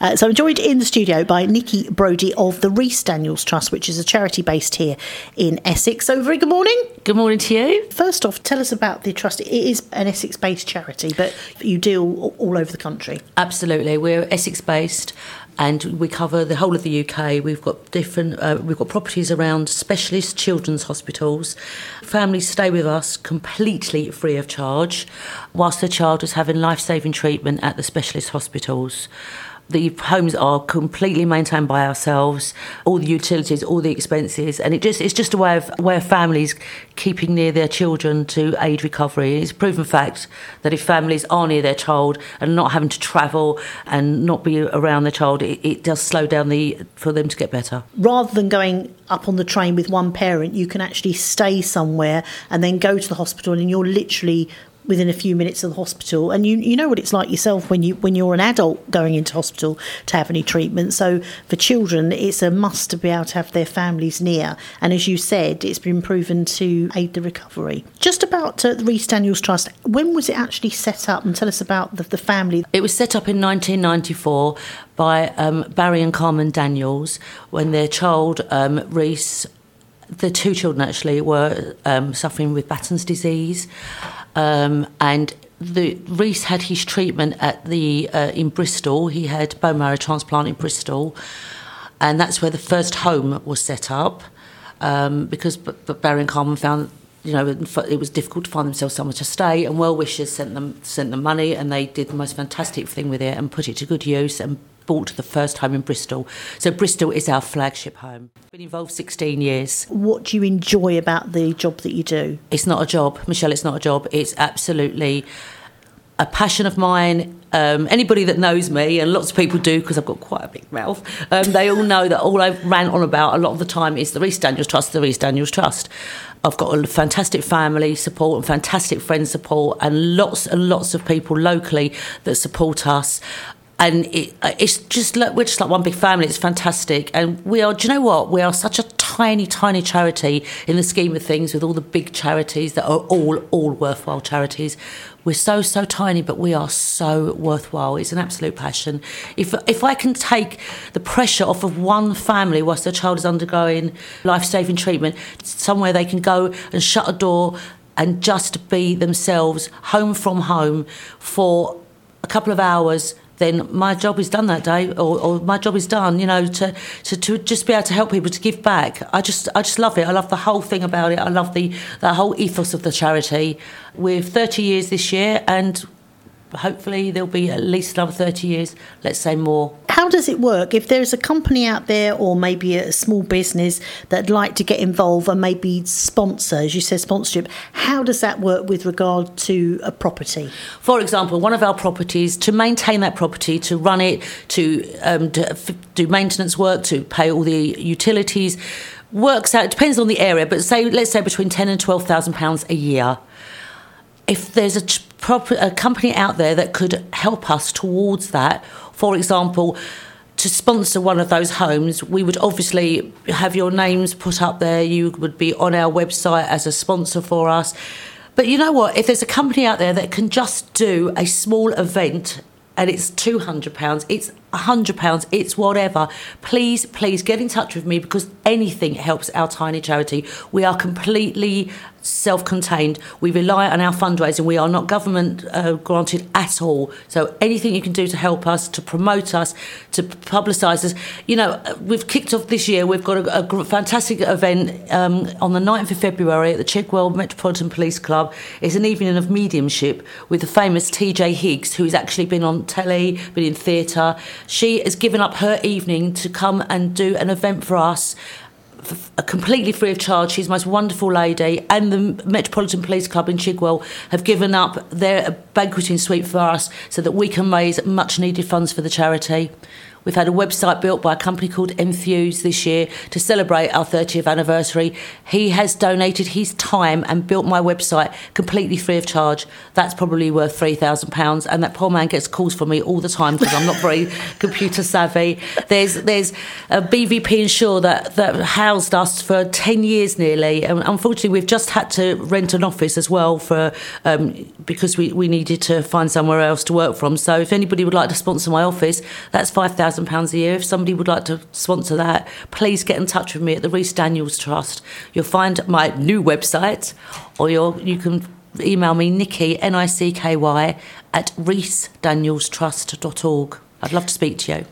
Uh, so I'm joined in the studio by Nicky Body of the Rhys Daniels Trust, which is a charity based here in Essex. So, very good morning. Good morning to you. First off, tell us about the trust. It is an Essex based charity, but you deal all over the country. Absolutely. We're Essex based and we cover the whole of the UK. We've got different, uh, we've got properties around specialist children's hospitals. Families stay with us completely free of charge whilst the child is having life saving treatment at the specialist hospitals. The homes are completely maintained by ourselves, all the utilities, all the expenses, and it just it's just a way of of families keeping near their children to aid recovery. It's a proven fact that if families are near their child and not having to travel and not be around their child, it, it does slow down the for them to get better. Rather than going up on the train with one parent, you can actually stay somewhere and then go to the hospital, and you're literally within a few minutes of the hospital. And you you know what it's like yourself when you when you're an adult going into hospital to have any treatment. So for children, it's a must to be able to have their families near. And as you said, it's been proven to aid the recovery. Just about uh, the Rhys Daniels Trust, when was it actually set up? And tell us about the, the family. It was set up in 1994 by um, Barry and Carmen Daniels when their child um, Rhys the two children actually were um, suffering with Batten's disease, um, and the Rhys had his treatment at the uh, in Bristol. He had bone marrow transplant in Bristol, and that's where the first home was set up. Um, because but, but Barry and Carmen found you know it was difficult to find themselves somewhere to stay, and well wishers sent them sent them money, and they did the most fantastic thing with it and put it to good use and bought the first home in Bristol. So Bristol is our flagship home. Been involved 16 years. What do you enjoy about the job that you do? It's not a job, Michelle. It's not a job. It's absolutely a passion of mine. Um, anybody that knows me, and lots of people do because I've got quite a big mouth, um, they all know that all I rant on about a lot of the time is the Rhys Daniels Trust, the Rhys Daniels Trust. I've got a fantastic family support and fantastic friend support, and lots and lots of people locally that support us and it, uh, it's just like we're just like one big family. It's fantastic, and we are. Do you know what? We are such a tiny, tiny charity in the scheme of things, with all the big charities that are all all worthwhile charities. We're so so tiny, but we are so worthwhile. It's an absolute passion. If if I can take the pressure off of one family whilst their child is undergoing life saving treatment, somewhere they can go and shut a door and just be themselves, home from home, for a couple of hours then my job is done that day, or, or, my job is done. You know, to, to to just be able to help people to give back. I just I just love it. I love the whole thing about it. I love the the whole ethos of the charity. We're 30 years this year, and hopefully there'll be at least another 30 years. Let's say more how does it work? If there's a company out there or maybe a small business that'd like to get involved and maybe sponsor, as you said, sponsorship, how does that work with regard to a property? For example, one of our properties, to maintain that property, to run it, to, um, to do maintenance work, to pay all the utilities, works out, it depends on the area, but say, let's say between 10 and 12,000 pounds a year if there's a, proper, a company out there that could help us towards that, for example, to sponsor one of those homes, we would obviously have your names put up there. You would be on our website as a sponsor for us. But you know what? If there's a company out there that can just do a small event and it's £200, it's £100, it's whatever, please, please get in touch with me because anything helps our tiny charity. We are completely self contained. We rely on our fundraising. We are not government uh, granted at all. So anything you can do to help us, to promote us, to publicise us. You know, we've kicked off this year. We've got a, a fantastic event um, on the 9th of February at the Chigwell Metropolitan Police Club. It's an evening of mediumship with the famous TJ Higgs, who's actually been on telly, been in theatre. She has given up her evening to come and do an event for us completely free of charge. She's the most wonderful lady, and the Metropolitan Police Club in Chigwell have given up their banqueting suite for us so that we can raise much needed funds for the charity. We've had a website built by a company called Enthuse this year to celebrate our 30th anniversary. He has donated his time and built my website completely free of charge. That's probably worth £3,000. And that poor man gets calls from me all the time because I'm not very computer savvy. There's there's a BVP Insure that, that housed us for 10 years nearly. And unfortunately, we've just had to rent an office as well for um, because we, we needed to find somewhere else to work from. So if anybody would like to sponsor my office, that's 5000 £5,000 a year. If somebody would like to sponsor that, please get in touch with me at the Rhys Daniels Trust. You'll find my new website, or you can email me, Nicky, N I C K Y, at rhysdanielstrust.org. I'd love to speak to you.